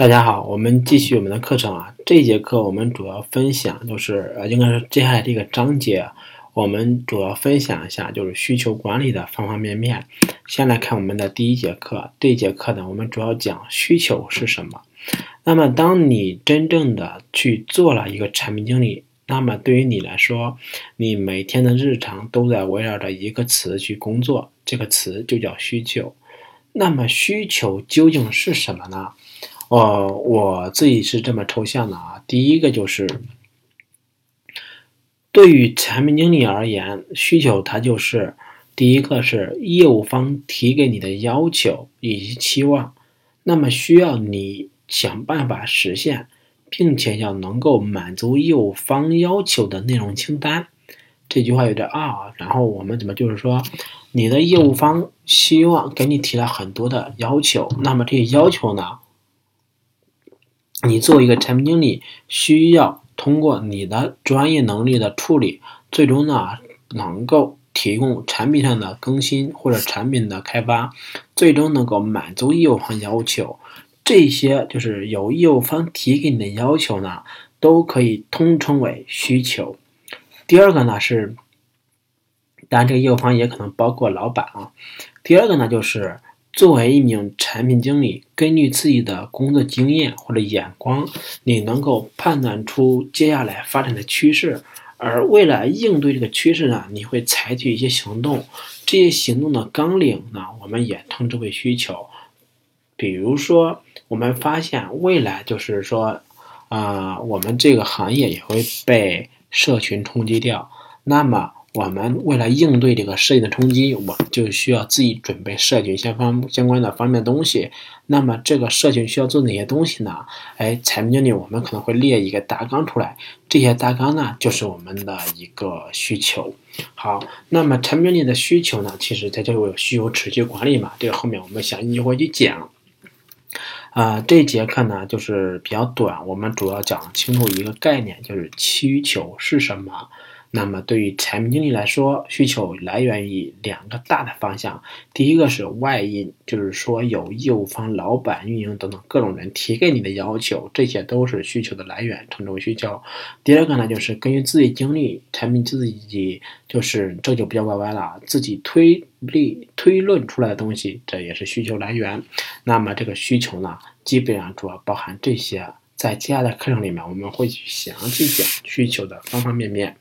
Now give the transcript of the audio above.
大家好，我们继续我们的课程啊。这节课我们主要分享就是呃，应该是接下来这个章节，我们主要分享一下就是需求管理的方方面面。先来看我们的第一节课，这节课呢，我们主要讲需求是什么。那么，当你真正的去做了一个产品经理，那么对于你来说，你每天的日常都在围绕着一个词去工作，这个词就叫需求。那么，需求究竟是什么呢？哦，我自己是这么抽象的啊。第一个就是，对于产品经理而言，需求它就是第一个是业务方提给你的要求以及期望，那么需要你想办法实现，并且要能够满足业务方要求的内容清单。这句话有点啊，然后我们怎么就是说，你的业务方希望给你提了很多的要求，那么这些要求呢？你作为一个产品经理，需要通过你的专业能力的处理，最终呢能够提供产品上的更新或者产品的开发，最终能够满足业务方要求。这些就是由业务方提给你的要求呢，都可以通称为需求。第二个呢是，当然这个业务方也可能包括老板啊。第二个呢就是。作为一名产品经理，根据自己的工作经验或者眼光，你能够判断出接下来发展的趋势，而为了应对这个趋势呢，你会采取一些行动。这些行动的纲领呢，我们也称之为需求。比如说，我们发现未来就是说，啊，我们这个行业也会被社群冲击掉，那么。我们为了应对这个社群的冲击，我们就需要自己准备社群相方相关的方面东西。那么这个社群需要做哪些东西呢？哎，产品经理我们可能会列一个大纲出来，这些大纲呢就是我们的一个需求。好，那么产品经理的需求呢，其实它就有需求持续管理嘛，这个后面我们详细会去讲。啊，这节课呢就是比较短，我们主要讲清楚一个概念，就是需求是什么。那么，对于产品经理来说，需求来源于两个大的方向。第一个是外因，就是说有业务方、老板、运营等等各种人提给你的要求，这些都是需求的来源，称之为需求。第二个呢，就是根据自己经历，产品自己就是这就比较歪歪了，自己推理推论出来的东西，这也是需求来源。那么这个需求呢，基本上主要包含这些。在接下来的课程里面，我们会去详细讲需求的方方面面。